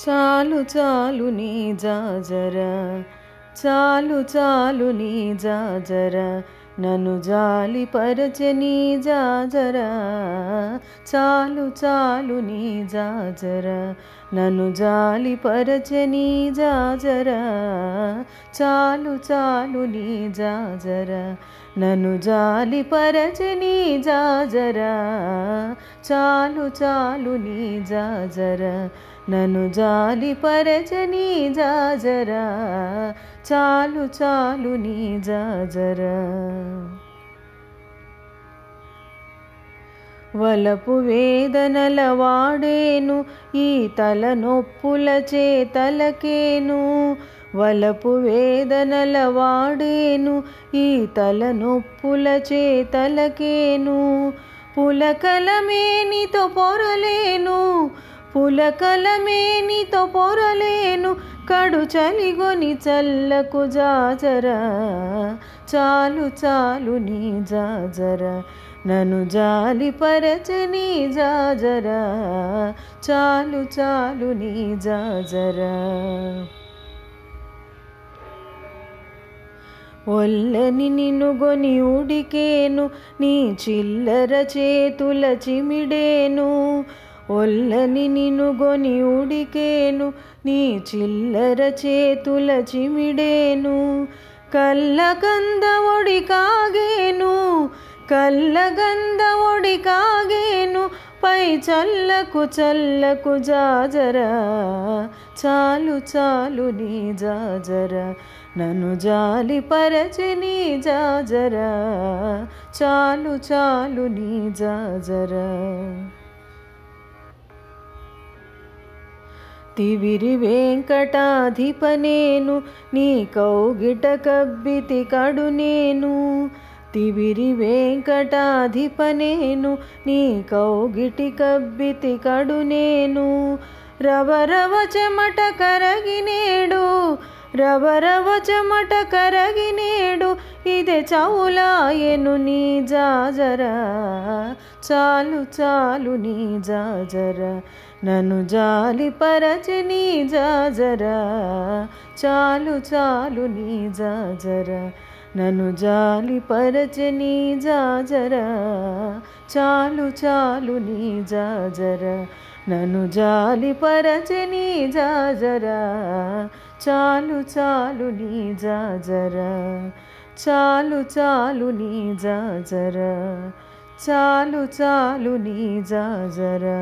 చాలు చాలు నీ జాజర చాలు చాలు నీ జాజర నన్ను జాలి పరచని జాజర చాలు చాలు నీ జాజర నన్ను జాలి పరచని జాజర చాలు చాలు నీ జాజర నన్ను జాలి పరచని జాజర చాలు చాలు నీ జాజర నన్ను జాలి పరచని జాజర. చాలు చాలు నీ జాజరా. వలపు వేదనల వాడేను ఈ తలనొప్పుల చేతలకేను. వలపు వేదనల వాడేను ఈ తలనొప్పుల చేతలకేను. పులకలమేనితో పొరలేను పులకలమేనితో పొరలేను కడు చలిగొని చల్లకు జాజర. చాలు చాలు నీ జాజర నన్ను జాలి పరచని జాజరా. చాలు చాలు నీ జాజర. ఒల్లని నినుగొని ఉడికేను నీ చిల్లర చేతుల చిమిడేను. ఒల్లని నినుగొని ఉడికేను నీ చిల్లర చేతుల చిమిడేను. కళ్ళగంద ఒడి కాగేను కళ్ళగంద ఒడి కాగేను. పై చల్లకు చల్లకు జాజర చాలు చాలు నీ జాజర. నన్ను జాలి పరచి నీ జాజర చాలు చాలు నీ జాజరా. తివిరి వెంకటాధిపనేను నీ కౌగిట కబ్బితి కడు నేను. తివిరి వెంకటాధిపనేను నీ కౌగిటి కబ్బితి కడు నేను. రవరవ చెమట కరగినేడు రవరవ చెమట కరగినేడు ఇదే చౌలాయను నీ జాజర. చాలు చాలు నీ జాజర. నన్ను జాలి పరచి నీ జాజర. చాలు చాలు నీ జాజర. నన్ను జాలి పరచి నీ జాజర. చాలు చాలు నీ జాజర. నన్ను జాలి పరచి నీ జాజర. చాలు చాలు నీ జాజరా. చాలు చాలు నీ జాజరా చాలు చాలు నీ జాజరా